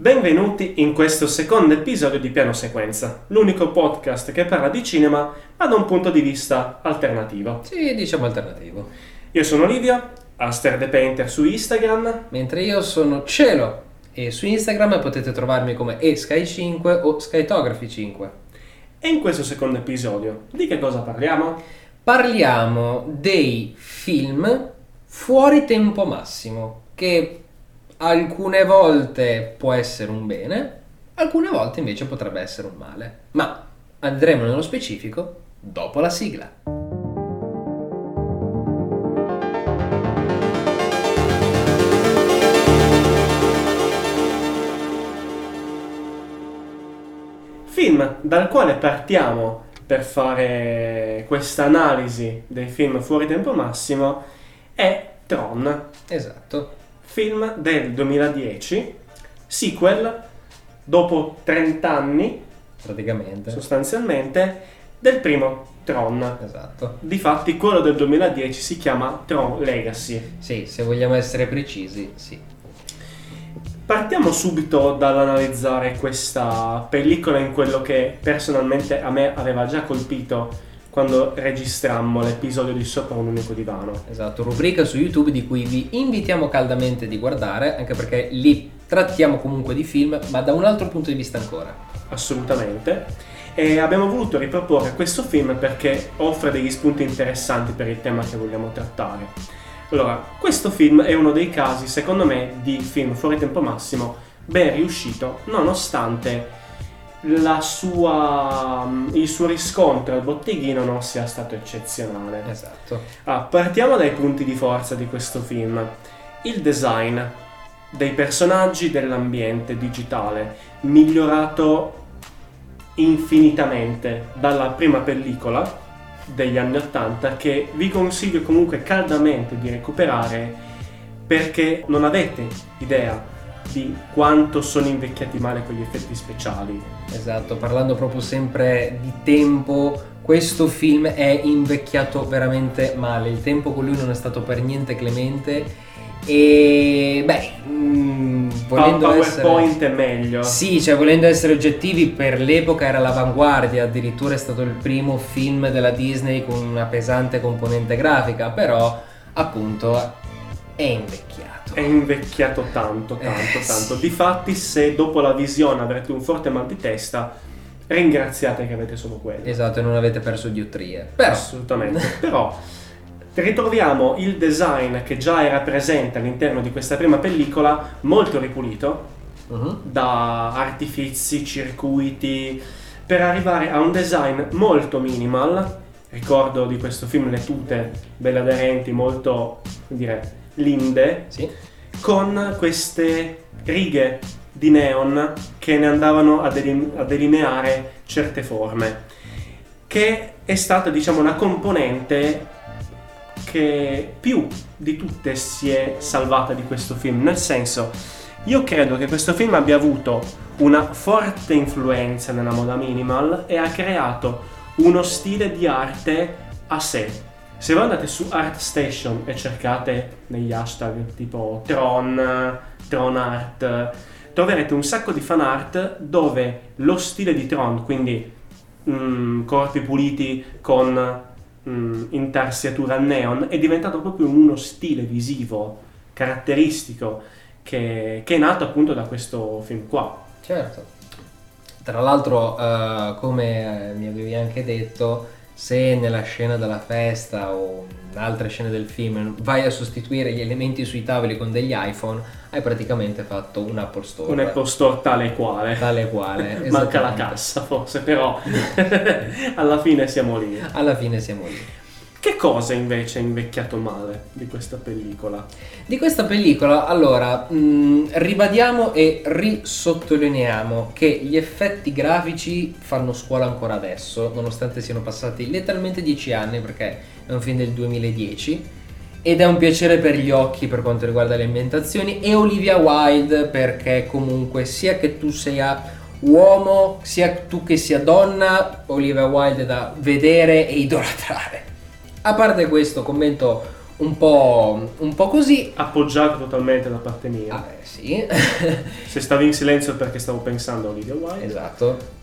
Benvenuti in questo secondo episodio di Piano Sequenza, l'unico podcast che parla di cinema ma da un punto di vista alternativo. Sì, diciamo alternativo. Io sono Olivia, Aster The Painter su Instagram. Mentre io sono Cielo e su Instagram potete trovarmi come esky5 o skytography5. E in questo secondo episodio di che cosa parliamo? Parliamo dei film fuori tempo massimo, che alcune volte può essere un bene, alcune volte invece potrebbe essere un male. Ma andremo nello specifico dopo la sigla. Film dal quale partiamo per fare questa analisi dei film fuori tempo massimo è Tron. Esatto. Film del 2010, sequel dopo 30 anni Praticamente. sostanzialmente del primo Tron. Esatto. Difatti quello del 2010 si chiama Tron Legacy. Sì, se vogliamo essere precisi, sì. Partiamo subito dall'analizzare questa pellicola in quello che personalmente a me aveva già colpito quando registrammo l'episodio di Sopra un unico divano. Esatto, rubrica su YouTube di cui vi invitiamo caldamente di guardare, anche perché lì trattiamo comunque di film, ma da un altro punto di vista ancora. Assolutamente. E abbiamo voluto riproporre questo film perché offre degli spunti interessanti per il tema che vogliamo trattare. Allora, questo film è uno dei casi, secondo me, di film fuori tempo massimo ben riuscito, nonostante sua, il suo riscontro al botteghino non sia stato eccezionale. Esatto. Ah, partiamo dai punti di forza di questo film. Il design dei personaggi dell'ambiente digitale, migliorato infinitamente dalla prima pellicola degli anni 80 che vi consiglio comunque caldamente di recuperare perché non avete idea di quanto sono invecchiati male quegli effetti speciali. Esatto, parlando proprio sempre di tempo, questo film è invecchiato veramente male. Il tempo con lui non è stato per niente clemente. E beh, mm, volendo PowerPoint essere... è meglio. Sì, cioè volendo essere oggettivi, per l'epoca era l'avanguardia, addirittura è stato il primo film della Disney con una pesante componente grafica, però appunto è invecchiato. È invecchiato tanto, tanto, Eh, tanto. sì. Difatti, se dopo la visione avrete un forte mal di testa, ringraziate che avete solo quello. Esatto, e non avete perso diottrie. Però Assolutamente. Però ritroviamo il design che già era presente all'interno di questa prima pellicola, molto ripulito, Mhm. da artifici, circuiti, per arrivare a un design molto minimal. Ricordo di questo film le tute belle aderenti, molto, come dire, linde, Sì. con queste righe di neon che ne andavano a, deline- a delineare certe forme, che è stata diciamo una componente che più di tutte si è salvata di questo film, nel senso io credo che questo film abbia avuto una forte influenza nella moda minimal e ha creato uno stile di arte a sé. Se voi andate su ArtStation e cercate negli hashtag tipo Tron, Tron Art, troverete un sacco di fan art dove lo stile di Tron, quindi mm, corpi puliti con mm, intarsiatura neon, è diventato proprio uno stile visivo caratteristico che, che è nato appunto da questo film qua. Certo. Tra l'altro, eh, come mi avevi anche detto, se nella scena della festa o in altre scene del film vai a sostituire gli elementi sui tavoli con degli iPhone, hai praticamente fatto un Apple Store. Un Apple Store tale e quale. Tale e quale. Manca la cassa forse, però alla fine siamo lì. Alla fine siamo lì. Che cosa invece è invecchiato male di questa pellicola? Di questa pellicola, allora, mh, ribadiamo e risottolineiamo che gli effetti grafici fanno scuola ancora adesso, nonostante siano passati letteralmente dieci anni, perché è un film del 2010. Ed è un piacere per gli occhi per quanto riguarda le ambientazioni. E Olivia Wilde, perché comunque sia che tu sia uomo, sia tu che sia donna, Olivia Wilde è da vedere e idolatrare. A parte questo, commento un po', un po' così. Appoggiato totalmente da parte mia. Ah, eh, sì. Se stavi in silenzio è perché stavo pensando a Olivia Wilde. esatto.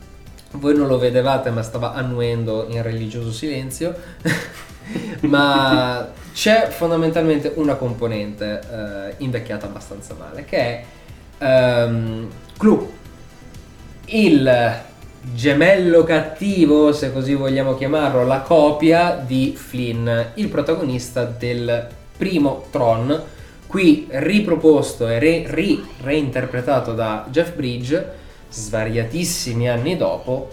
Voi non lo vedevate, ma stava annuendo in religioso silenzio. ma c'è fondamentalmente una componente eh, invecchiata abbastanza male, che è ehm, Clou, il gemello cattivo, se così vogliamo chiamarlo, la copia di Flynn, il protagonista del primo Tron, qui riproposto e re- reinterpretato da Jeff Bridge svariatissimi anni dopo,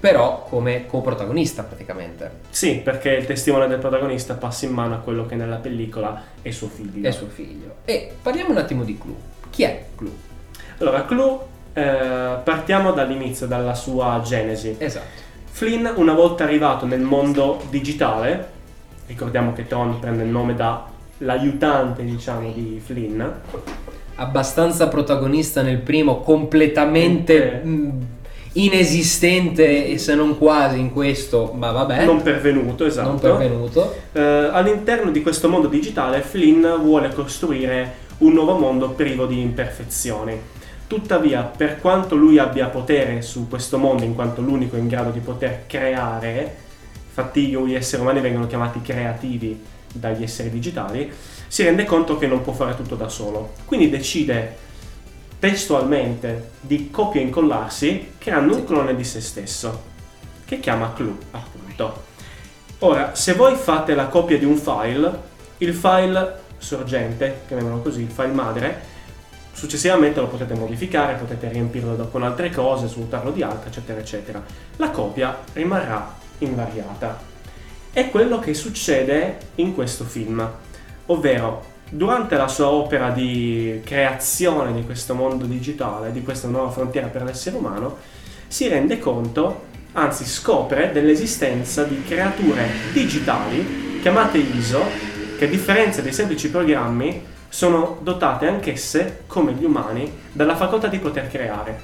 però come coprotagonista praticamente. Sì, perché il testimone del protagonista passa in mano a quello che nella pellicola è suo figlio. È suo figlio. E parliamo un attimo di Clue. Chi è Clue? Allora, Clue, eh, partiamo dall'inizio, dalla sua genesi. Esatto. Flynn, una volta arrivato nel mondo digitale, ricordiamo che Tron prende il nome dall'aiutante, diciamo, di Flynn, Abbastanza protagonista nel primo, completamente mh, inesistente e se non quasi in questo, ma vabbè. non pervenuto, esatto. non pervenuto. Eh, all'interno di questo mondo digitale Flynn vuole costruire un nuovo mondo privo di imperfezioni. Tuttavia, per quanto lui abbia potere su questo mondo, in quanto l'unico in grado di poter creare, infatti gli esseri umani vengono chiamati creativi dagli esseri digitali, si rende conto che non può fare tutto da solo. Quindi decide testualmente di copia e incollarsi creando un clone di se stesso, che chiama Clue, appunto. Ora, se voi fate la copia di un file, il file sorgente, chiamiamolo così, il file madre, successivamente lo potete modificare, potete riempirlo con altre cose, svuotarlo di altre, eccetera, eccetera. La copia rimarrà invariata. È quello che succede in questo film, ovvero durante la sua opera di creazione di questo mondo digitale, di questa nuova frontiera per l'essere umano, si rende conto, anzi scopre dell'esistenza di creature digitali chiamate ISO, che a differenza dei semplici programmi sono dotate anch'esse, come gli umani, dalla facoltà di poter creare.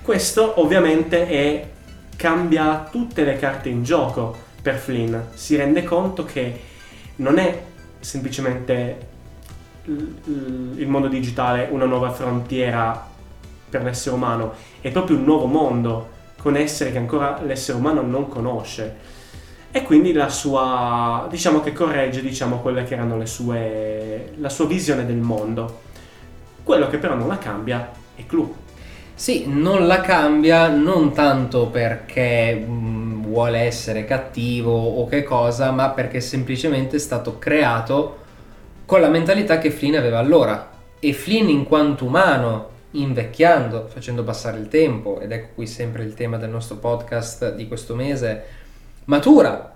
Questo ovviamente è, cambia tutte le carte in gioco per Flynn. Si rende conto che non è semplicemente il mondo digitale una nuova frontiera per l'essere umano, è proprio un nuovo mondo con esseri che ancora l'essere umano non conosce. E quindi la sua, diciamo che corregge, diciamo, quelle che erano le sue, la sua visione del mondo. Quello che però non la cambia è Clue. Sì, non la cambia non tanto perché mh, vuole essere cattivo o che cosa, ma perché semplicemente è stato creato con la mentalità che Flynn aveva allora. E Flynn in quanto umano, invecchiando, facendo passare il tempo, ed ecco qui sempre il tema del nostro podcast di questo mese, matura.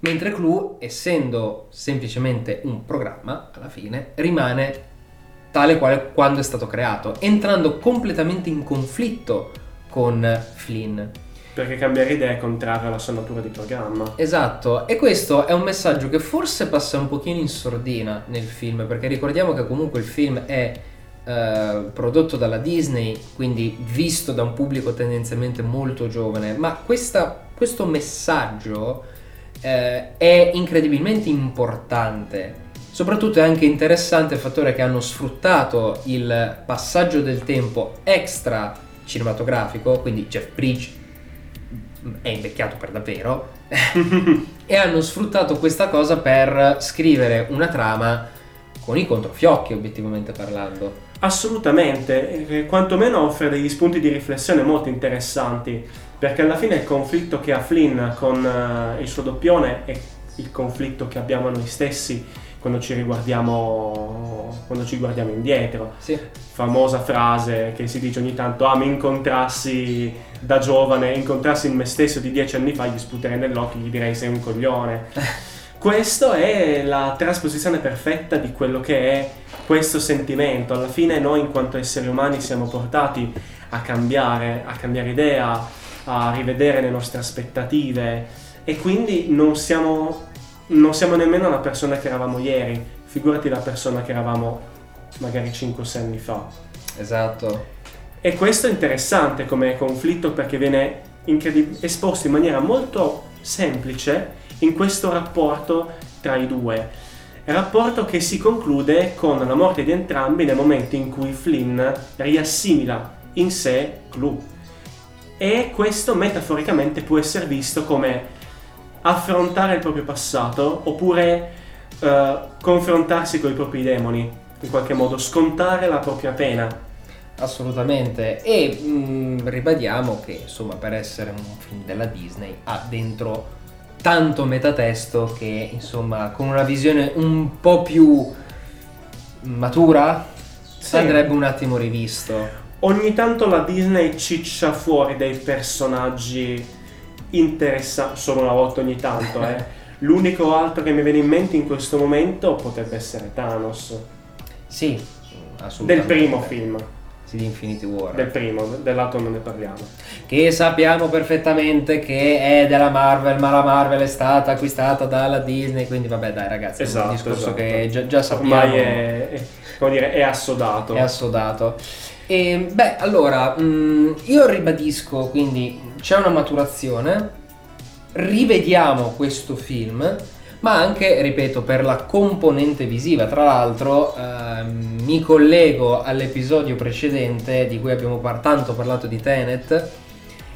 Mentre Clue, essendo semplicemente un programma, alla fine, rimane tale quale quando è stato creato, entrando completamente in conflitto con Flynn. Perché cambiare idea è contrario alla sua natura di programma. Esatto, e questo è un messaggio che forse passa un pochino in sordina nel film, perché ricordiamo che comunque il film è eh, prodotto dalla Disney, quindi visto da un pubblico tendenzialmente molto giovane, ma questa- questo messaggio eh, è incredibilmente importante. Soprattutto è anche interessante il fattore che hanno sfruttato il passaggio del tempo extra cinematografico, quindi Jeff Bridge è invecchiato per davvero, e hanno sfruttato questa cosa per scrivere una trama con i controfiocchi, obiettivamente parlando. Assolutamente, eh, quantomeno offre degli spunti di riflessione molto interessanti, perché alla fine il conflitto che ha Flynn con eh, il suo doppione è il conflitto che abbiamo noi stessi quando ci riguardiamo, quando ci guardiamo indietro. Sì, Famosa frase che si dice ogni tanto, ah mi incontrassi da giovane, incontrassi il me stesso di dieci anni fa, gli sputerei nell'occhio gli direi sei un coglione. Questo è la trasposizione perfetta di quello che è questo sentimento. Alla fine noi in quanto esseri umani siamo portati a cambiare, a cambiare idea, a rivedere le nostre aspettative e quindi non siamo, non siamo nemmeno la persona che eravamo ieri, figurati la persona che eravamo magari 5-6 anni fa. esatto. E questo è interessante come conflitto perché viene incredib- esposto in maniera molto semplice in questo rapporto tra i due. Rapporto che si conclude con la morte di entrambi nel momento in cui Flynn riassimila in sé Clue. E questo metaforicamente può essere visto come affrontare il proprio passato oppure eh, confrontarsi con i propri demoni, in qualche modo scontare la propria pena. Assolutamente. E mh, ribadiamo che insomma per essere un film della Disney ha dentro tanto metatesto che insomma con una visione un po' più matura Sì. andrebbe un attimo rivisto. Ogni tanto la Disney ciccia fuori dei personaggi interessanti, solo una volta ogni tanto, eh. L'unico altro che mi viene in mente in questo momento potrebbe essere Thanos. Sì, Del assolutamente. primo film, Sì, di Infinity War. del primo, dell'altro non ne parliamo. Che sappiamo perfettamente che è della Marvel, ma la Marvel è stata acquistata dalla Disney, quindi vabbè dai ragazzi, è Esatto, un discorso esatto. che già, già sappiamo. Ormai è, è- come dire, è assodato. È assodato. E, beh, allora, mh, io ribadisco, quindi c'è una maturazione, rivediamo questo film, ma anche, ripeto, per la componente visiva. Tra l'altro, ehm, mi collego all'episodio precedente di cui abbiamo par- tanto parlato di Tenet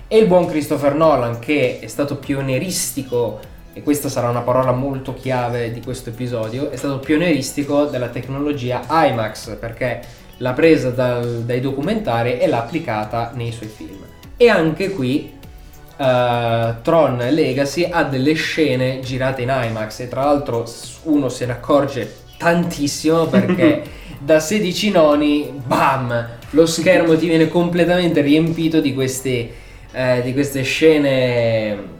e il buon Christopher Nolan che è stato pionieristico e questa sarà una parola molto chiave di questo episodio, è stato pionieristico della tecnologia IMAX perché l'ha presa dal- dai documentari e l'ha applicata nei suoi film. E anche qui eh, Tron Legacy ha delle scene girate in IMAX e tra l'altro uno se ne accorge tantissimo perché da 16 noni, bam, lo schermo ti viene completamente riempito di queste, eh, di queste scene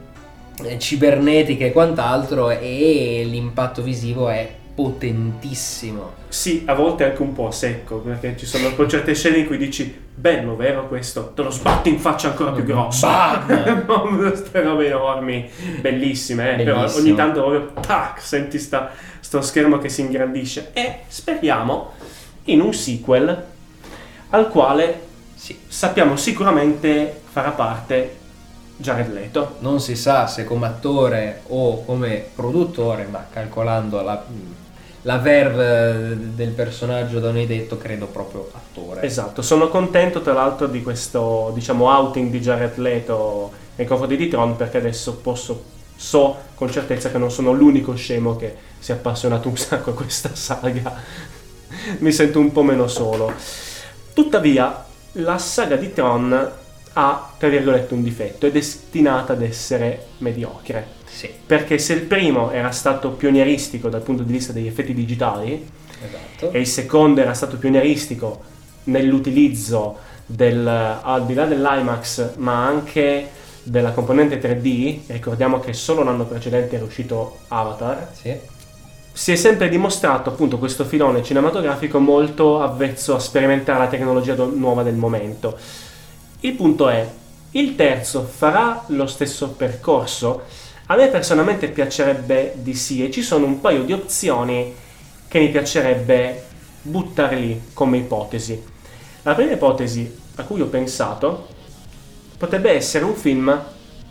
eh, cibernetiche e quant'altro e l'impatto visivo è potentissimo. Sì, a volte anche un po' secco, perché ci sono certe scene in cui dici bello, vero questo? Te lo sbatti in faccia ancora più grosso. Bam! Queste robe enormi, bellissime, eh, però ogni tanto proprio tac, senti sta, sto schermo che si ingrandisce. E speriamo in un sequel al quale Sì. sappiamo sicuramente farà parte Jared Leto. Non si sa se come attore o come produttore, ma calcolando la, la verve del personaggio da noi detto, credo proprio attore. Esatto, sono contento tra l'altro di questo, diciamo, outing di Jared Leto nei confronti di Tron perché adesso posso, so con certezza che non sono l'unico scemo che si è appassionato un sacco a questa saga. Mi sento un po' meno solo. Tuttavia, la saga di Tron ha, tra virgolette, un difetto, è destinata ad essere mediocre. Sì, Perché se il primo era stato pionieristico dal punto di vista degli effetti digitali, esatto. e il secondo era stato pionieristico nell'utilizzo del, al di là dell'IMAX ma anche della componente 3D, ricordiamo che solo l'anno precedente era uscito Avatar, Sì. si è sempre dimostrato appunto questo filone cinematografico molto avvezzo a sperimentare la tecnologia do- nuova del momento. Il punto è, il terzo farà lo stesso percorso? A me personalmente piacerebbe di sì e ci sono un paio di opzioni che mi piacerebbe buttare lì come ipotesi. La prima ipotesi a cui ho pensato potrebbe essere un film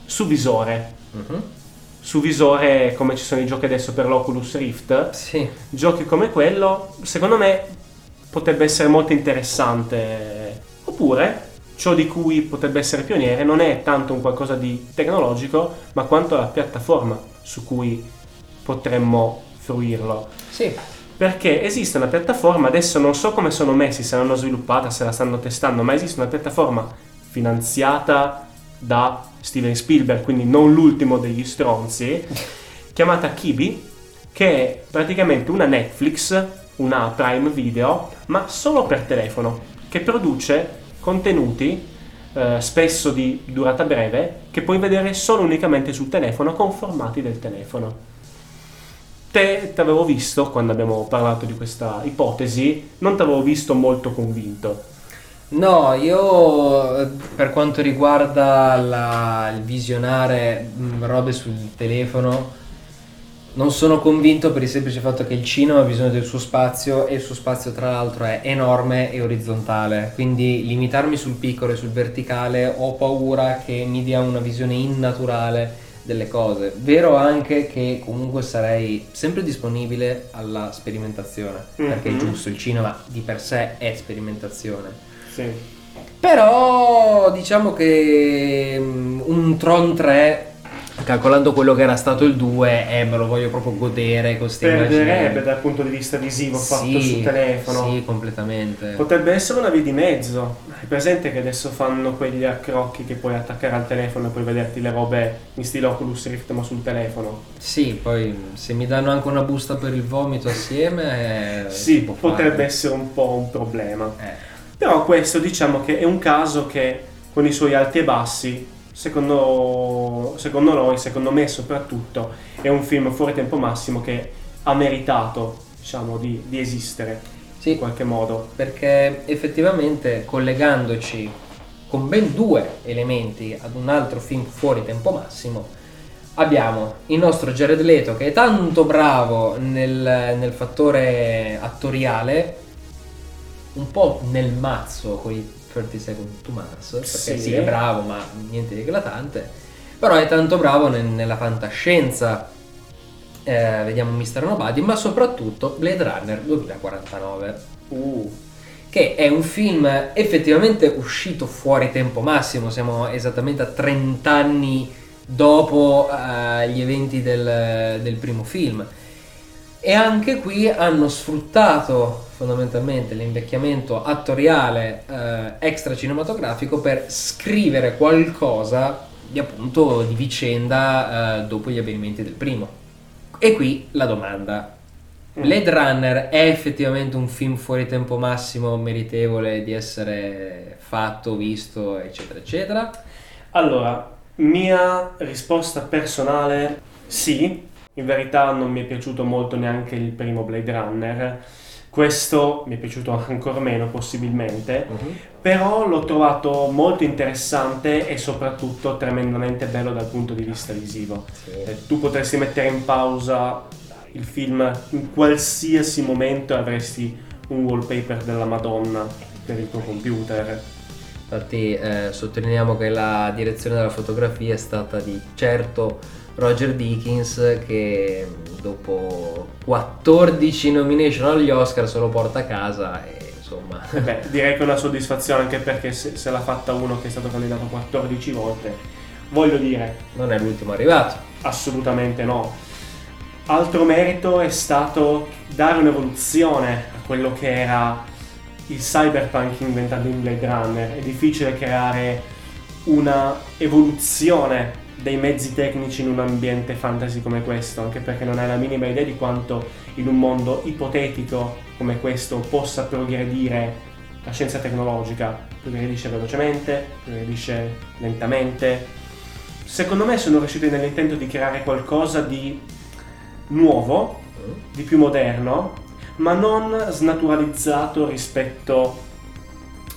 su visore, Mhm. su visore come ci sono i giochi adesso per l'Oculus Rift, Sì. giochi come quello, secondo me potrebbe essere molto interessante. Oppure, ciò di cui potrebbe essere pioniere non è tanto un qualcosa di tecnologico, ma quanto la piattaforma su cui potremmo fruirlo. Sì. Perché esiste una piattaforma, adesso non so come sono messi, se l'hanno sviluppata, se la stanno testando, ma esiste una piattaforma finanziata da Steven Spielberg, quindi non l'ultimo degli stronzi, chiamata Kibi, che è praticamente una Netflix, una Prime Video, ma solo per telefono, che produce contenuti eh, spesso di durata breve che puoi vedere solo unicamente sul telefono con formati del telefono. Te ti avevo visto quando abbiamo parlato di questa ipotesi, non ti avevo visto molto convinto. No, io eh, per quanto riguarda la- il visionare mh, robe sul telefono, non sono convinto per il semplice fatto che il cinema ha bisogno del suo spazio e il suo spazio tra l'altro è enorme e orizzontale, quindi limitarmi sul piccolo e sul verticale ho paura che mi dia una visione innaturale delle cose. Vero anche che comunque sarei sempre disponibile alla sperimentazione, perché è giusto, il cinema di per sé è sperimentazione. Sì. Però diciamo che mm, un Tron 3, calcolando quello che era stato il 2, eh, me lo voglio proprio godere con queste Perderebbe dal punto di vista visivo fatto Sì, su telefono. Sì, completamente. Potrebbe essere una via di mezzo. Hai presente che adesso fanno quegli accrocchi che puoi attaccare al telefono e poi vederti le robe in stile Oculus Rift ma sul telefono? Sì, poi se mi danno anche una busta per il vomito assieme... eh, Sì, potrebbe fare. essere un po' un problema. Eh, Però questo diciamo che è un caso che con i suoi alti e bassi, secondo, secondo noi, secondo me soprattutto, è un film fuori tempo massimo che ha meritato diciamo, di, di esistere sì, in qualche modo. perché effettivamente collegandoci con ben due elementi ad un altro film fuori tempo massimo, abbiamo il nostro Jared Leto che è tanto bravo nel, nel fattore attoriale, un po' nel mazzo con i 30 Seconds to Mars, perché Sì. sì, è bravo ma niente di eclatante, però è tanto bravo nel- nella fantascienza. Eh, vediamo Mr. Nobody, ma soprattutto Blade Runner 2049 Uh, che è un film effettivamente uscito fuori tempo massimo, siamo esattamente a 30 anni dopo eh, gli eventi del, del primo film. E anche qui hanno sfruttato fondamentalmente l'invecchiamento attoriale eh, extra cinematografico per scrivere qualcosa di appunto di vicenda eh, dopo gli avvenimenti del primo. E qui la domanda, Blade Runner è effettivamente un film fuori tempo massimo meritevole di essere fatto, visto, eccetera, eccetera? Allora, mia risposta personale, sì, in verità non mi è piaciuto molto neanche il primo Blade Runner, questo mi è piaciuto ancora meno possibilmente, però l'ho trovato molto interessante e soprattutto tremendamente bello dal punto di vista visivo. Eh, Tu potresti mettere in pausa il film in qualsiasi momento e avresti un wallpaper della Madonna per il tuo computer. Infatti eh, sottolineiamo che la direzione della fotografia è stata di certo Roger Dickens che dopo 14 nomination agli Oscar se lo porta a casa e insomma E Beh, direi che è una soddisfazione anche perché se, se l'ha fatta uno che è stato candidato 14 volte, voglio dire, non è l'ultimo arrivato. assolutamente no. Altro merito è stato dare un'evoluzione a quello che era il cyberpunk inventato in Blade Runner. È difficile creare una evoluzione dei mezzi tecnici in un ambiente fantasy come questo, anche perché non hai la minima idea di quanto in un mondo ipotetico come questo possa progredire la scienza tecnologica. Progredisce velocemente, progredisce lentamente. Secondo me sono riusciti nell'intento di creare qualcosa di nuovo, di più moderno, ma non snaturalizzato rispetto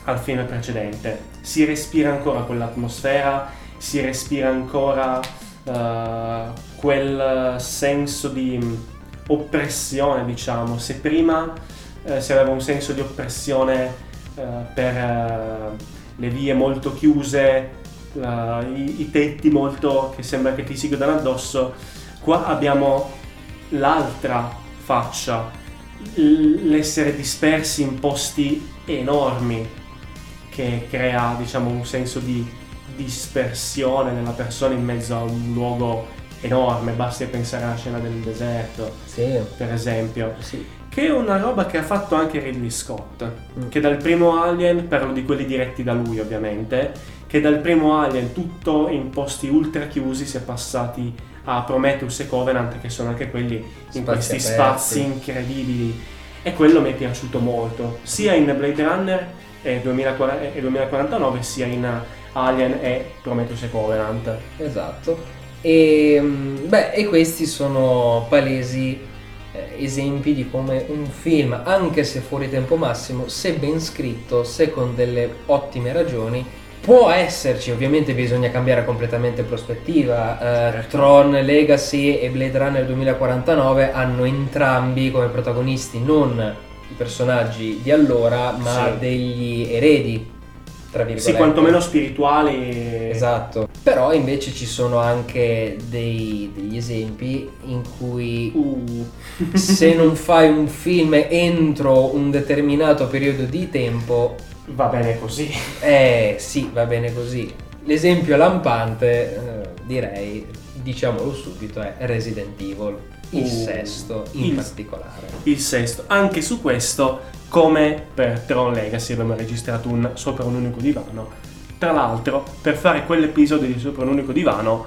al film precedente. Si respira ancora quell'atmosfera, si respira ancora eh, quel senso di oppressione, diciamo. Se prima eh, si aveva un senso di oppressione eh, per le vie molto chiuse, i, i tetti molto che sembra che ti si chiudano addosso, qua abbiamo l'altra faccia, l'essere dispersi in posti enormi che crea diciamo un senso di dispersione nella persona in mezzo a un luogo enorme, basti pensare alla scena del deserto Sì, per esempio sì. che è una roba che ha fatto anche Ridley Scott, Mm. che dal primo Alien, parlo di quelli diretti da lui ovviamente, che dal primo Alien tutto in posti ultra chiusi si è passati a Prometheus e Covenant che sono anche quelli in Spazi questi aperti. spazi incredibili e quello mi è piaciuto molto, sia in Blade Runner e 2040 e 2049 sia in Alien e Prometheus e Covenant. Esatto. E, mm, beh, e questi sono palesi eh, esempi di come un film, anche se fuori tempo massimo, se ben scritto, se con delle ottime ragioni, può esserci. Ovviamente bisogna cambiare completamente prospettiva. Eh, Certo. Tron Legacy e Blade Runner 2049 hanno entrambi come protagonisti non i personaggi di allora, ma Sì. degli eredi. Tra virgolette. Sì, quantomeno spirituali Esatto. Però invece ci sono anche dei- degli esempi in cui Uh. se non fai un film entro un determinato periodo di tempo, Va bene così. eh sì, va bene così. L'esempio lampante, eh, direi, diciamolo subito, è Resident Evil, il Uh, sesto in il- particolare. Il sesto. Anche su questo, come per Tron Legacy, abbiamo registrato un sopra un unico divano. Tra l'altro, per fare quell'episodio di sopra un unico divano,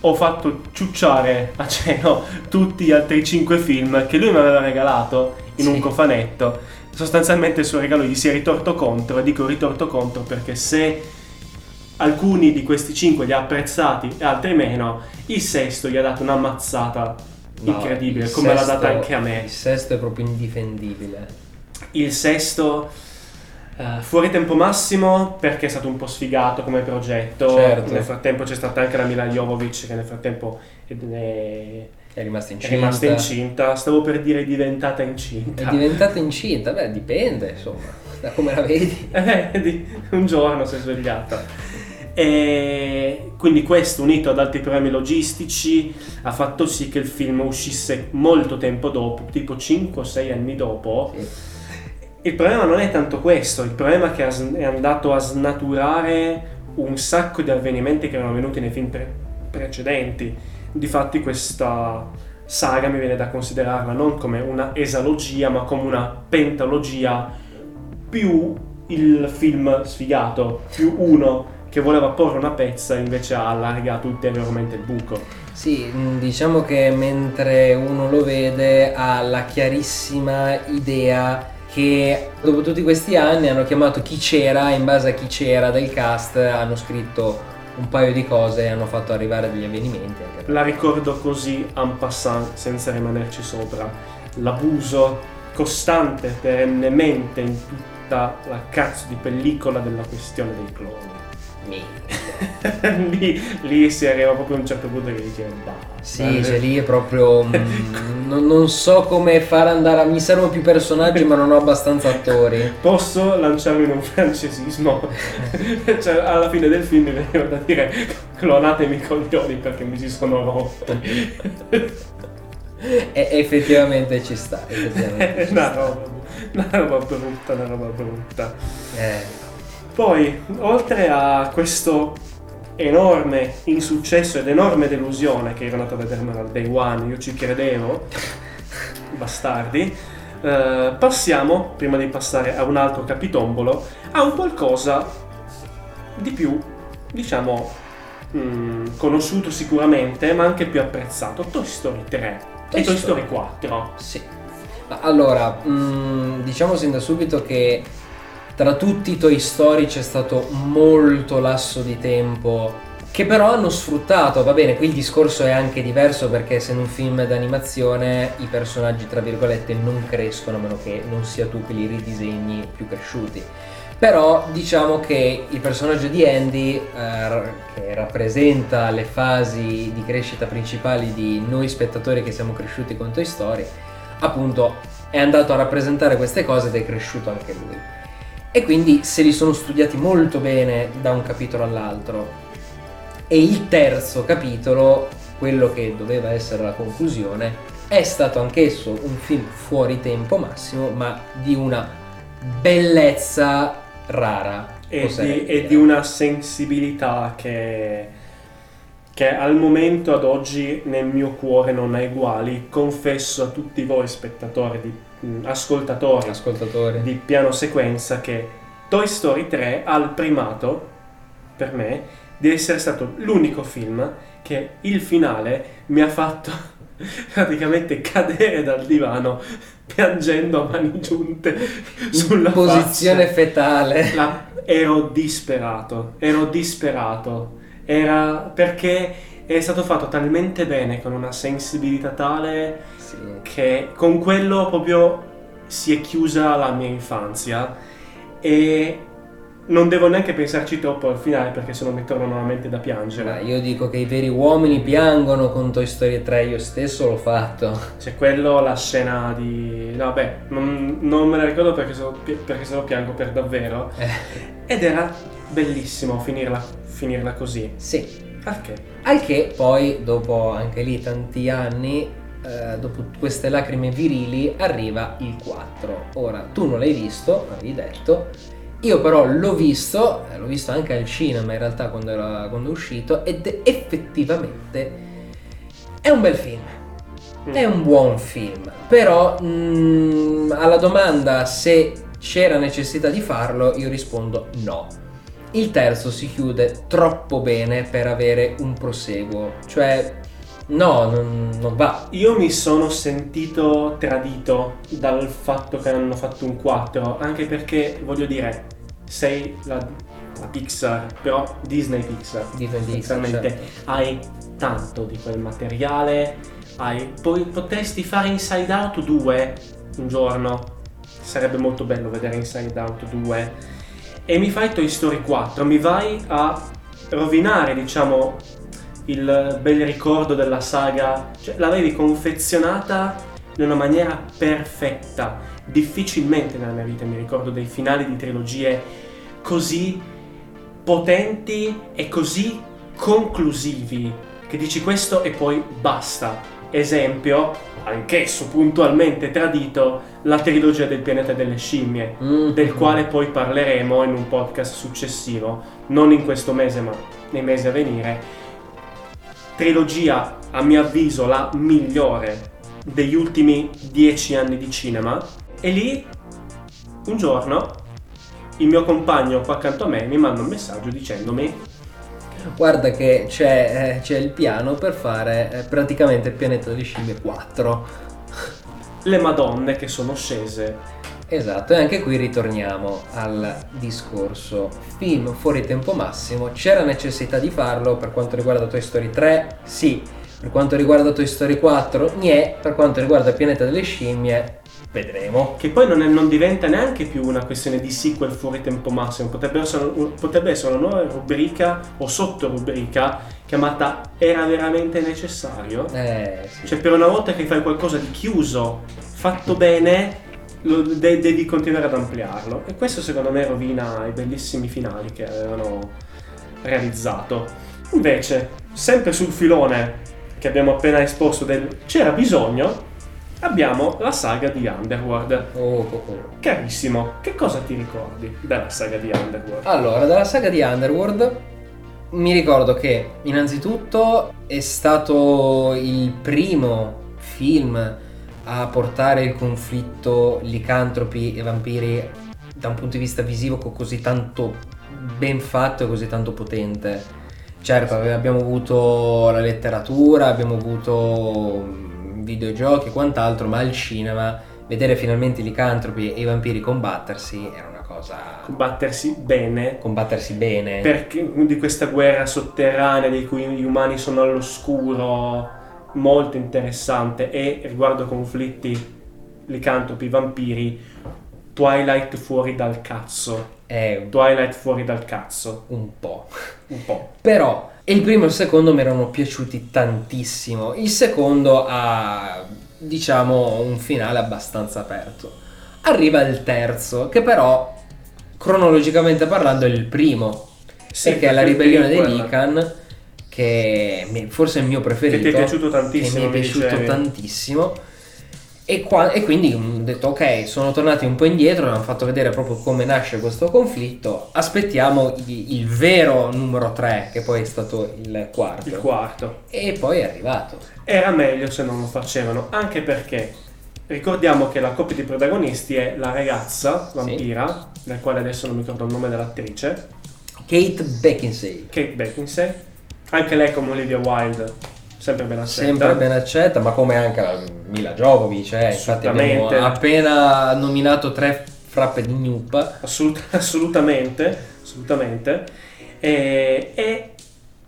ho fatto ciucciare a cielo tutti gli altri 5 film che lui mi aveva regalato in Sì. un cofanetto. Sostanzialmente il suo regalo gli si è ritorto contro, e dico ritorto contro perché se alcuni di questi 5 li ha apprezzati e altri meno, il sesto gli ha dato una mazzata incredibile, il come l'ha data anche a me. Il sesto è proprio indifendibile. Il sesto eh, fuori tempo massimo perché è stato un po' sfigato come progetto. Certo. Nel frattempo c'è stata anche la Mila Jovovic che nel frattempo è, è- È rimasta è incinta. rimasta incinta. Stavo per dire diventata È incinta. diventata incinta? Beh, dipende, insomma, da come la vedi. Eh, un giorno si è svegliata. E quindi questo unito ad altri problemi logistici ha fatto sì che il film uscisse molto tempo dopo, tipo 5 o 6 anni dopo. Sì. Il problema non è tanto questo, il problema è che è andato a snaturare un sacco di avvenimenti che erano venuti nei film pre- precedenti. Difatti questa saga mi viene da considerarla non come una esalogia, ma come una pentalogia più il film sfigato, più uno che voleva porre una pezza invece ha allargato ulteriormente il buco. Sì, mh, diciamo che mentre uno lo vede ha la chiarissima idea che dopo tutti questi anni hanno chiamato chi c'era in base a chi c'era del cast hanno scritto un paio di cose e hanno fatto arrivare degli avvenimenti. anche La ricordo così en passant, senza rimanerci sopra. L'abuso costante, perennemente in tutta la cazzo di pellicola della questione dei cloni. Lì, lì si arriva proprio a un certo punto che dice basta. Sì, cioè lì è proprio... mh, non, non so come far andare a... Mi servono più personaggi ma non ho abbastanza attori. Posso lanciarmi in un francesismo? cioè, alla fine del film mi veniva da dire clonatemi i coglioni perché mi si sono rotti. E effettivamente ci sta. Effettivamente ci una sta. roba, una roba brutta, una roba brutta. Eh. Poi, oltre a questo enorme insuccesso ed enorme delusione che ero andato a vedermela al day one, io ci credevo, bastardi, eh, passiamo, prima di passare a un altro capitombolo, a un qualcosa di più, diciamo, mm, conosciuto sicuramente, ma anche più apprezzato, Toy Story 3 Toy e Toy Story. Story 4. Sì. Allora, mh, diciamo sin da subito che tra tutti i Toy Story c'è stato molto lasso di tempo che però hanno sfruttato, va bene, qui il discorso è anche diverso perché essendo un film d'animazione i personaggi tra virgolette non crescono a meno che non sia tu che li ridisegni più cresciuti. Però diciamo che il personaggio di Andy, eh, che rappresenta le fasi di crescita principali di noi spettatori che siamo cresciuti con Toy Story, appunto è andato a rappresentare queste cose ed è cresciuto anche lui. E quindi se li sono studiati molto bene da un capitolo all'altro. E il terzo capitolo, quello che doveva essere la conclusione, è stato anch'esso un film fuori tempo massimo, ma di una bellezza rara. e di, e di una sensibilità che, che al momento ad oggi nel mio cuore non ha uguali. Confesso a tutti voi spettatori, di, ascoltatori ascoltatori. di piano sequenza che Toy Story 3 ha il primato, per me, di essere stato l'unico film che il finale mi ha fatto praticamente cadere dal divano piangendo a mani giunte sulla in posizione faccia. fetale. La- ero disperato, ero disperato. Era perché è stato fatto talmente bene, con una sensibilità tale Sì. che con quello proprio si è chiusa la mia infanzia e non devo neanche pensarci troppo al finale perché se no mi torna nuovamente da Ma piangere. io dico che i veri uomini piangono con Toy Story 3, io stesso l'ho fatto. C'è quello, la scena di... no, Vabbè, non, non me la ricordo perché se, lo, perché se lo piango per davvero. Eh, Ed era bellissimo finirla, finirla così. Sì. Che? Al che poi, dopo anche lì tanti anni, eh, dopo queste lacrime virili, arriva il 4. Ora, tu non l'hai visto, avevi detto. Io però l'ho visto, eh, l'ho visto anche al cinema in realtà quando, era, quando è uscito, ed effettivamente è un bel film. È un buon film, però mm, alla domanda se c'era necessità di farlo, io rispondo no. Il terzo si chiude troppo bene per avere un proseguo, cioè no, non, non va. Io mi sono sentito tradito dal fatto che hanno fatto un 4, anche perché voglio dire, sei la, la Pixar, però Disney Pixar. Disney Pixar, Essenzialmente certo. hai tanto di quel materiale, hai, poi potresti fare Inside Out 2 un giorno. Sarebbe molto bello vedere Inside Out 2. E mi fai Toy Story 4, mi vai a rovinare, diciamo, il bel ricordo della saga. Cioè, l'avevi confezionata in una maniera perfetta. Difficilmente nella mia vita mi ricordo dei finali di trilogie così potenti e così conclusivi che dici questo e poi basta. Esempio, anch'esso puntualmente tradito, la trilogia del pianeta delle scimmie, Mm. del quale poi parleremo in un podcast successivo, non in questo mese ma nei mesi a venire. Trilogia, a mio avviso, la migliore degli ultimi dieci anni di cinema. E lì, un giorno, il mio compagno qua accanto a me mi manda un messaggio dicendomi Guarda che c'è, eh, c'è il piano per fare eh, praticamente il pianeta delle scimmie 4. le madonne che sono scese. Esatto, e anche qui ritorniamo al discorso film fuori tempo massimo. C'era necessità di farlo per quanto riguarda Toy Story 3? Sì. Per quanto riguarda Toy Story 4? Niente. Per quanto riguarda il pianeta delle scimmie? Vedremo. Che poi non, è- non diventa neanche più una questione di sequel fuori tempo massimo, potrebbe essere, potrebbe essere una nuova rubrica o sottorubrica chiamata Era veramente necessario? Eh, sì. Cioè per una volta che fai qualcosa di chiuso, fatto bene, lo- de- devi continuare ad ampliarlo. E questo secondo me rovina i bellissimi finali che avevano realizzato. Invece, sempre sul filone che abbiamo appena esposto del c'era bisogno, abbiamo la saga di Underworld. Oh, oh, oh. Carissimo, che cosa ti ricordi della saga di Underworld? Allora, dalla saga di Underworld mi ricordo che innanzitutto è stato il primo film a portare il conflitto licantropi e vampiri da un punto di vista visivo co- così tanto ben fatto e così tanto potente. Certo, abbiamo avuto la letteratura, abbiamo avuto videogiochi e quant'altro, ma al cinema vedere finalmente i licantropi e i vampiri combattersi era una cosa Combattersi bene combattersi bene. perché di questa guerra sotterranea di cui gli umani sono all'oscuro molto interessante e riguardo conflitti licantropi vampiri Twilight fuori dal cazzo È Twilight fuori dal cazzo un po'. un po' Però il primo e il secondo mi erano piaciuti tantissimo. Il secondo ha, diciamo, un finale abbastanza aperto. Arriva il terzo, che però, cronologicamente parlando, è il primo. Sì, perché è la ribellione dei Lican, che forse è il mio preferito. Che ti è piaciuto tantissimo, Che mi è piaciuto dicevi. tantissimo. E, qua- e quindi ho detto ok, sono tornati un po' indietro, hanno fatto vedere proprio come nasce questo conflitto. Aspettiamo il, il vero numero 3, che poi è stato il quarto. il quarto E poi è arrivato. era meglio se non lo facevano anche perché ricordiamo che la coppia di protagonisti è la ragazza vampira del quale adesso non mi ricordo il nome dell'attrice Kate Beckinsale. Kate Beckinsale anche lei come Olivia Wilde sempre ben accetta Sempre ben accetta, ma come anche la Mila Jovovich, eh. infatti abbiamo appena nominato tre frappe di Newp. Assolut- assolutamente, assolutamente. E, e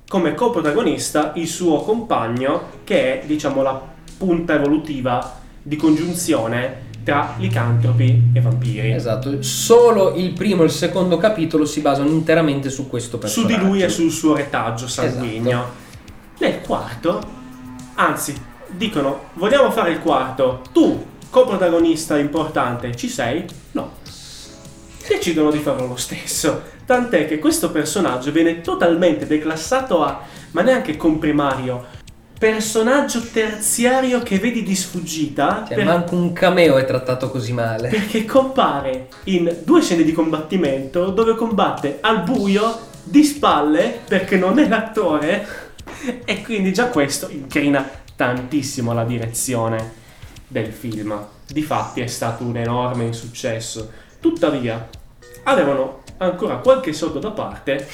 come coprotagonista il suo compagno, che è diciamo la punta evolutiva di congiunzione tra licantropi e vampiri. Esatto, solo il primo e il secondo capitolo si basano interamente su questo Su personaggio. di lui e sul suo retaggio sanguigno. Esatto. Nel quarto, anzi, dicono: vogliamo fare il quarto? Tu, coprotagonista importante, ci sei? No. decidono di farlo lo stesso. Tant'è che questo personaggio viene totalmente declassato a, ma neanche comprimario, personaggio terziario che vedi di sfuggita. Cioè, per- manco un cameo è trattato così male. perché compare in due scene di combattimento dove combatte al buio, di spalle, perché non è l'attore. E quindi già questo incrina tantissimo la direzione del film. Difatti è stato un enorme insuccesso. Tuttavia, avevano ancora qualche soldo da parte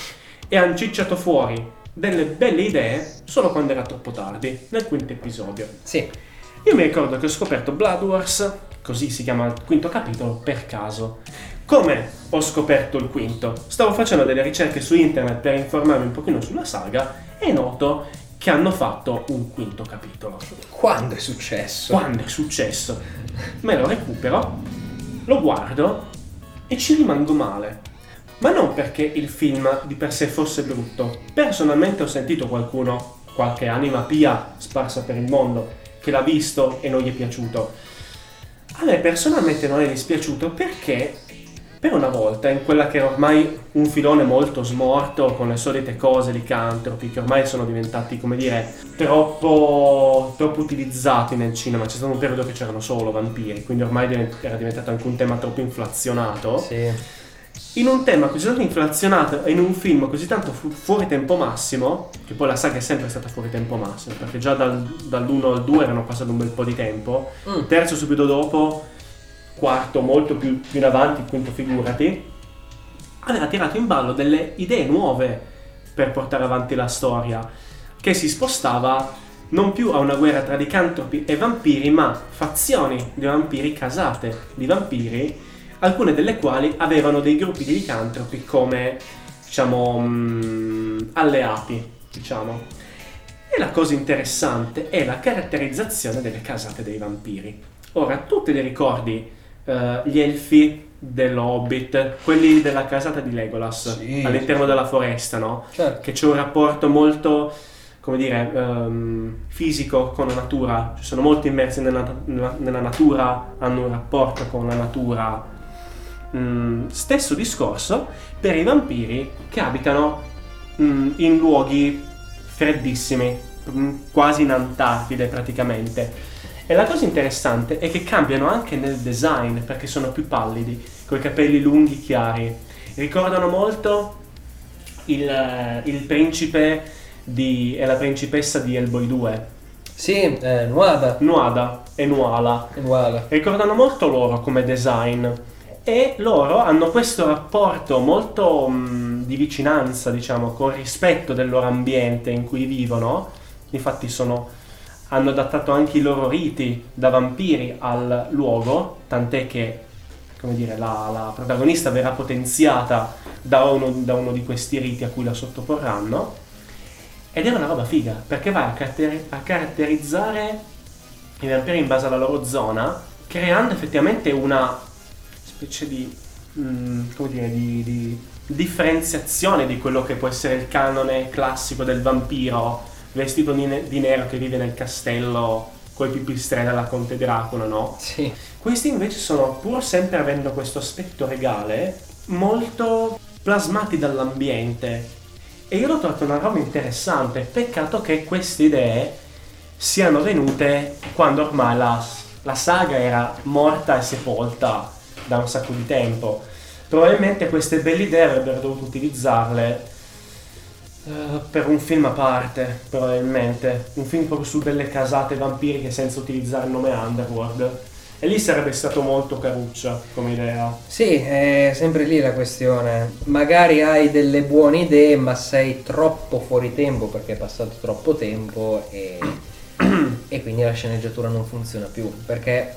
e hanno cicciato fuori delle belle idee solo quando era troppo tardi, nel quinto episodio. Sì, Io mi ricordo che ho scoperto Blood Wars, così si chiama il quinto capitolo, per caso. Come ho scoperto il quinto? Stavo facendo delle ricerche su internet per informarmi un pochino sulla saga e noto che hanno fatto un quinto capitolo. quando è successo? Quando è successo? Me lo recupero, lo guardo e ci rimango male. Ma non perché il film di per sé fosse brutto. Personalmente ho sentito qualcuno, qualche anima pia sparsa per il mondo, che l'ha visto e non gli è piaciuto. A me personalmente non è dispiaciuto perché per una volta in quella che era ormai un filone molto smorto con le solite cose di Cantropi che ormai sono diventati come dire troppo, troppo utilizzati nel cinema c'è stato un periodo che c'erano solo vampiri quindi ormai era diventato anche un tema troppo inflazionato Sì. in un tema così tanto inflazionato e in un film così tanto fu- fuori tempo massimo, che poi la saga è sempre stata fuori tempo massimo, perché già dal, dall'1 al 2 erano passati un bel po' di tempo, Mm. terzo subito dopo, quarto molto più, più in avanti, quinto figurati, aveva tirato in ballo delle idee nuove per portare avanti la storia, che si spostava non più a una guerra tra licantropi e vampiri, ma fazioni di vampiri casate di vampiri, alcune delle quali avevano dei gruppi di licantropi come, diciamo, mm, alleati, diciamo. E la cosa interessante è la caratterizzazione delle casate dei vampiri. Ora, tu te li ricordi eh, gli elfi dell'Hobbit, quelli della casata di Legolas, Sì, all'interno della foresta, no? Certo. Che c'è un rapporto molto, come dire, ehm, fisico con la natura, Ci sono molto immersi nella, nella- nella natura, hanno un rapporto con la natura. Mm, stesso discorso per i vampiri che abitano mm, in luoghi freddissimi, mm, quasi in Antartide praticamente. E la cosa interessante è che cambiano anche nel design perché sono più pallidi, con i capelli lunghi chiari. Ricordano molto il, eh, il principe di, e la principessa di Hellboy 2, Sì, eh, Nuada. Nuada e Nuala. È uguale. Ricordano molto loro come design e loro hanno questo rapporto molto mh, di vicinanza, diciamo, con rispetto del loro ambiente in cui vivono. Infatti sono, hanno adattato anche i loro riti da vampiri al luogo, tant'è che come dire, la, la protagonista verrà potenziata da uno, da uno di questi riti a cui la sottoporranno. Ed è una roba figa, perché va a, caratteri- a caratterizzare i vampiri in base alla loro zona, creando effettivamente una specie di, mm, come dire, di, di differenziazione di quello che può essere il canone classico del vampiro vestito di, ne- di nero che vive nel castello con i pipistrelli alla Conte Dracula, no? Sì. Questi invece sono, pur sempre avendo questo aspetto regale, molto plasmati dall'ambiente. E io l'ho trovato una roba interessante. Peccato che queste idee siano venute quando ormai la, la saga era morta e sepolta da un sacco di tempo. Probabilmente queste belle idee avrebbero dovuto utilizzarle eh, per un film a parte, probabilmente. Un film proprio su delle casate vampiriche senza utilizzare il nome Underworld. E lì sarebbe stato molto caruccia come idea. Sì, è sempre lì la questione. Magari hai delle buone idee, ma sei troppo fuori tempo perché è passato troppo tempo e, e quindi la sceneggiatura non funziona più. Perché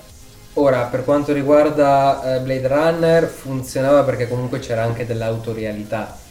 ora, per quanto riguarda eh, Blade Runner, funzionava perché comunque c'era anche dell'autorialità.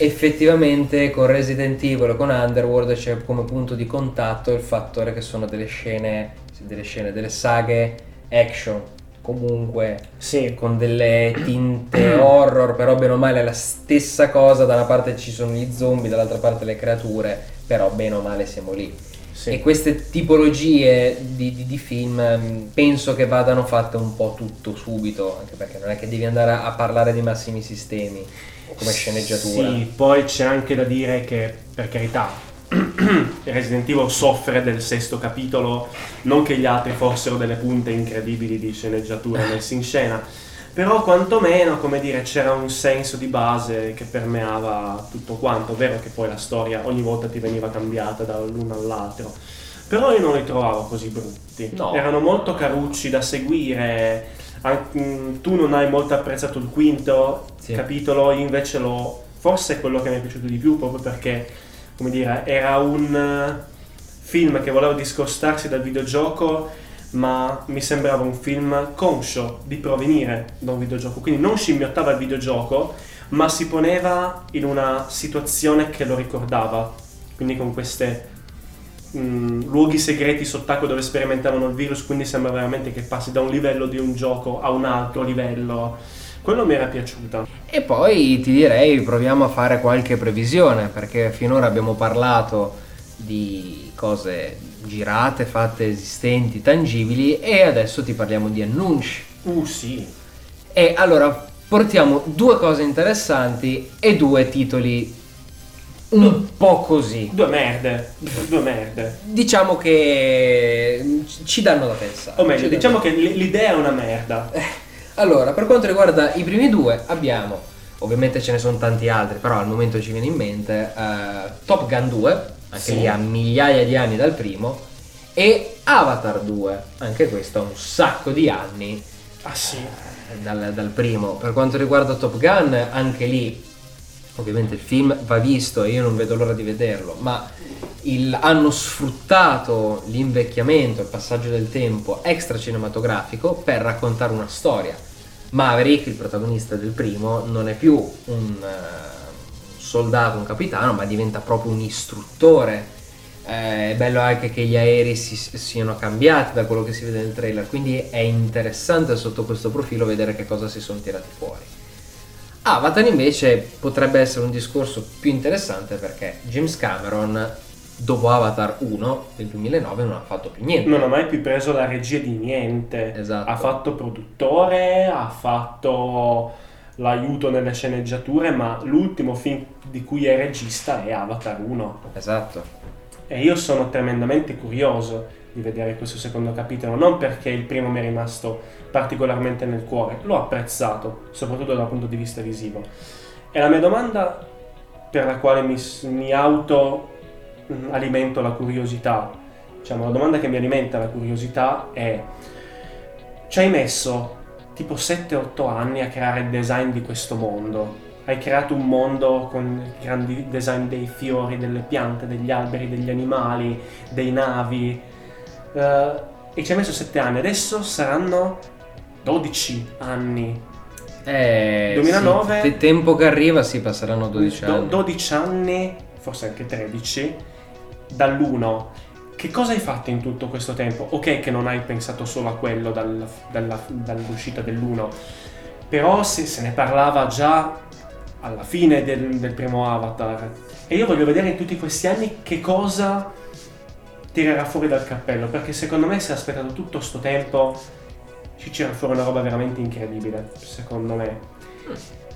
Effettivamente con Resident Evil e con Underworld c'è come punto di contatto il fattore che sono delle scene, delle scene, delle saghe action. Comunque Sì, con delle tinte horror, però bene o male è la stessa cosa, da una parte ci sono gli zombie, dall'altra parte le creature, però bene o male siamo lì. sì. E queste tipologie di, di- di film mh, penso che vadano fatte un po' tutto subito, anche perché non è che devi andare a, a parlare di massimi sistemi come sceneggiatura. Sì, poi c'è anche da dire che, per carità, Resident Evil soffre del sesto capitolo, non che gli altri fossero delle punte incredibili di sceneggiatura messe in scena, però quantomeno, come dire, c'era un senso di base che permeava tutto quanto, vero che poi la storia ogni volta ti veniva cambiata dall'uno all'altro. Però io non li trovavo così brutti. No. Erano molto carucci da seguire. An- mm, tu non hai molto apprezzato il quinto Sì. capitolo, io invece lo. Forse è quello che mi è piaciuto di più proprio perché, come dire, era un eh, film che voleva discostarsi dal videogioco, ma mi sembrava un film conscio di provenire da un videogioco. Quindi non scimmiottava il videogioco, ma si poneva in una situazione che lo ricordava. Quindi con queste mh, luoghi segreti sott'acqua dove sperimentavano il virus, quindi sembra veramente che passi da un livello di un gioco a un altro livello. Quello mi era piaciuto. E poi ti direi proviamo a fare qualche previsione, perché finora abbiamo parlato di cose girate, fatte, esistenti, tangibili e adesso ti parliamo di annunci. Uh sì. E allora portiamo due cose interessanti e due titoli un po' così. Due merde. Due merde. Diciamo che ci danno da pensare. O meglio, diciamo che l'idea è una merda. Allora, per quanto riguarda i primi due, abbiamo, ovviamente ce ne sono tanti altri, però al momento ci viene in mente eh, Top Gun 2, anche Sì. lì a migliaia di anni dal primo, e Avatar 2, anche questo ha un sacco di anni Ah sì. eh, dal, dal primo. Per quanto riguarda Top Gun, anche lì, ovviamente il film va visto e io non vedo l'ora di vederlo, ma il- hanno sfruttato l'invecchiamento, il passaggio del tempo extra cinematografico per raccontare una storia. Maverick, il protagonista del primo, non è più un eh, soldato, un capitano, ma diventa proprio un istruttore. Eh, è bello anche che gli aerei si- siano cambiati da quello che si vede nel trailer, quindi è interessante sotto questo profilo vedere che cosa si sono tirati fuori. Avatar invece potrebbe essere un discorso più interessante perché James Cameron dopo Avatar 1 del 2009 non ha fatto più niente. Non ha mai più preso la regia di niente. Esatto. Ha fatto produttore, ha fatto l'aiuto nelle sceneggiature, ma l'ultimo film di cui è regista è Avatar 1. Esatto. E io sono tremendamente curioso di vedere questo secondo capitolo, non perché il primo mi è rimasto particolarmente nel cuore, l'ho apprezzato, soprattutto dal punto di vista visivo. E la mia domanda per la quale mi, mi auto alimento la curiosità, diciamo la domanda che mi alimenta la curiosità è ci hai messo tipo 7-8 anni a creare il design di questo mondo. Hai creato un mondo con grandi design dei fiori, delle piante, degli alberi, degli animali, dei navi. Eh, e ci hai messo 7 anni. Adesso saranno 12 anni. Eh, 2009. sì, te- tempo che arriva si passeranno 12 Do- anni. 12 anni, forse anche 13, dall'1. Che cosa hai fatto in tutto questo tempo? Ok che non hai pensato solo a quello dal- dalla- dall'uscita dell'1, però se, se ne parlava già alla fine del, del primo Avatar. E io voglio vedere in tutti questi anni che cosa tirerà fuori dal cappello, perché secondo me se ha aspettato tutto sto tempo ci tira fuori una roba veramente incredibile, secondo me.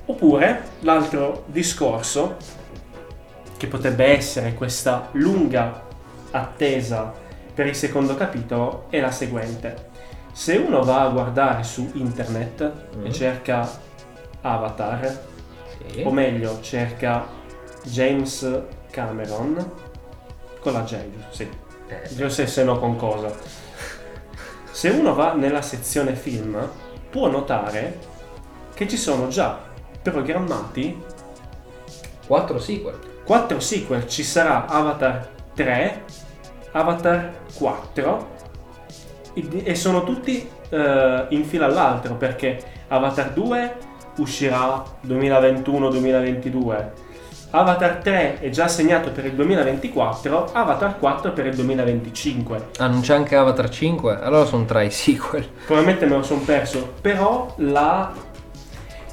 Oppure l'altro discorso, che potrebbe essere questa lunga attesa per il secondo capitolo, è la seguente. Se uno va a guardare su internet Mm. e cerca Avatar, Sì. o meglio cerca James Cameron, con la J? Sì, Io se, se no con cosa. Se uno va nella sezione film, può notare che ci sono già programmati 4 sequel. 4 sequel. Ci sarà Avatar 3, Avatar 4 e sono tutti eh, in fila all'altro perché Avatar 2 uscirà 2021-2022. Avatar 3 è già segnato per il 2024, Avatar 4 per il 2025. Ah, non c'è anche Avatar 5? Allora sono tra i sequel. Probabilmente me lo sono perso, però la...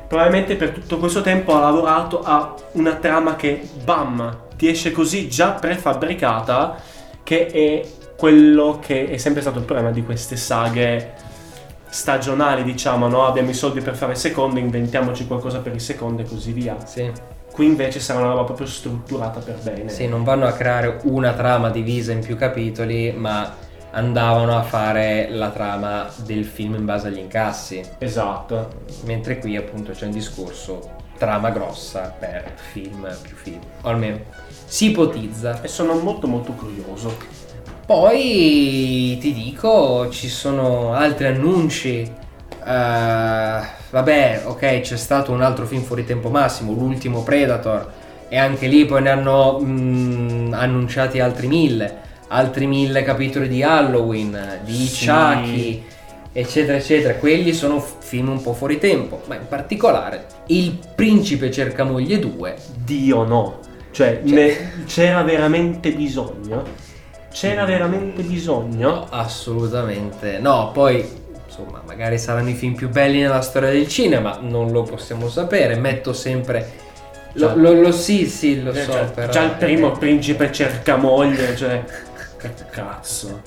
probabilmente per tutto questo tempo ha lavorato a una trama che, bam, ti esce così già prefabbricata che è quello che è sempre stato il problema di queste saghe stagionali, diciamo, no? Abbiamo i soldi per fare il secondo, inventiamoci qualcosa per il secondo e così via. Sì. Qui invece sarà una roba proprio strutturata per bene. Sì, non vanno a creare una trama divisa in più capitoli, ma andavano a fare la trama del film in base agli incassi. Esatto. Mentre qui appunto c'è un discorso trama grossa per film più film. O almeno si ipotizza. E sono molto molto curioso. Poi ti dico, ci sono altri annunci. Eh, vabbè, ok, c'è stato un altro film fuori tempo massimo, l'ultimo Predator. E anche lì poi ne hanno mm, annunciati altri mille. Altri mille capitoli di Halloween, di Sì. Chucky, eccetera, eccetera. Quelli sono film un po' fuori tempo. Ma in particolare Il Principe cerca moglie 2. Dio no. Cioè, ne- c'era veramente bisogno? C'era veramente bisogno? No, assolutamente no. Poi, insomma, magari saranno i film più belli nella storia del cinema, non lo possiamo sapere. Metto sempre. Lo, Già. lo- lo- sì, sì, lo Eh, so, cioè, però. già il primo eh, principe cerca moglie, cioè... Che cazzo.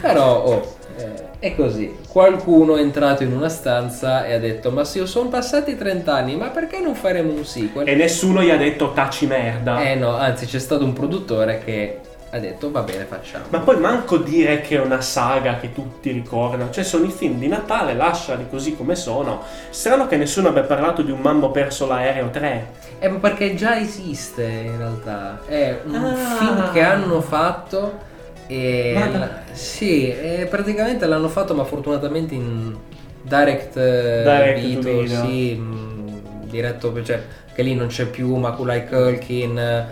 Però, oh, eh, è così. Qualcuno è entrato in una stanza e ha detto: Ma se sono passati 30 anni, ma perché non faremo un sequel? E nessuno gli ha detto taci merda. Eh no, anzi, c'è stato un produttore che ha detto: Va bene, facciamo. Ma poi manco dire che è una saga che tutti ricordano. Cioè, sono i film di Natale, lasciali così come sono. Strano che nessuno abbia parlato di un mambo perso l'aereo 3. Eh, ma perché già esiste in realtà. È un Ah. film che hanno fatto e la- sì, e praticamente l'hanno fatto ma fortunatamente in direct, eh, Direct video, video. sì, mh, diretto, cioè che lì non c'è più Maculay Culkin,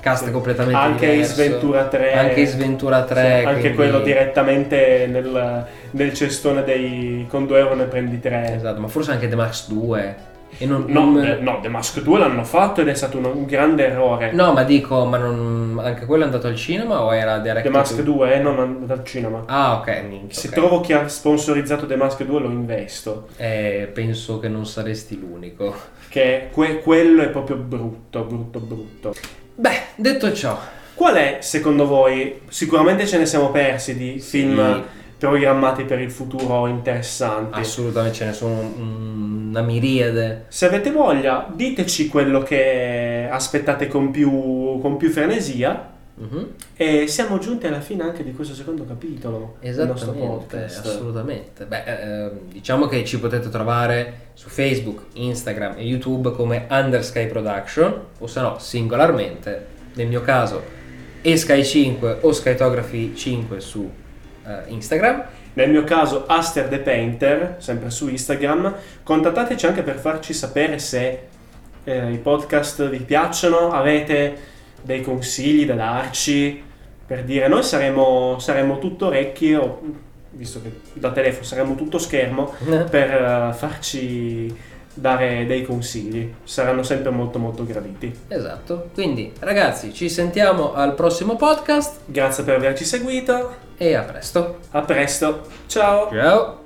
cast completamente Anche diverso. Ace Ventura 3. Anche Ace Ventura 3, Sì, anche quindi- quello direttamente nel, nel cestone dei con 2 euro ne prendi 3. Esatto, ma forse anche The Max 2 e non, No, non- The, no, The Mask 2 l'hanno fatto ed è stato un, un grande errore. no, ma dico, ma non, anche quello è andato al cinema o era direct The Mask to- 2 eh, non andato al cinema. Ah, ok, minchia, Se ok. trovo chi ha sponsorizzato The Mask 2 lo investo. Eh, penso che non saresti l'unico. Che que- quello è proprio brutto, brutto, brutto. Beh, detto ciò, Qual è, secondo voi, sicuramente ce ne siamo persi di Sì. Programmati per il futuro interessanti. assolutamente ce ne sono un- una miriade. Se avete voglia, diteci quello che aspettate con più, con più frenesia. Mhm. E siamo giunti alla fine anche di questo secondo capitolo del nostro Esattamente, podcast. assolutamente. Beh, eh, diciamo che ci potete trovare su Facebook, Instagram e YouTube come Undersky Production o se no singolarmente, nel mio caso e Sky 5 o Skytography 5 su Instagram. Nel mio caso Aster the Painter, sempre su Instagram. Contattateci anche per farci sapere se eh, i podcast vi piacciono, avete dei consigli da darci, per dire noi saremo, saremo tutto orecchi, o, visto che da telefono saremo tutto schermo, per eh, farci dare dei consigli. Saranno sempre molto molto graditi. Esatto. Quindi, ragazzi, ci sentiamo al prossimo podcast Grazie per averci seguito, e a presto. a presto, ciao! Ciao.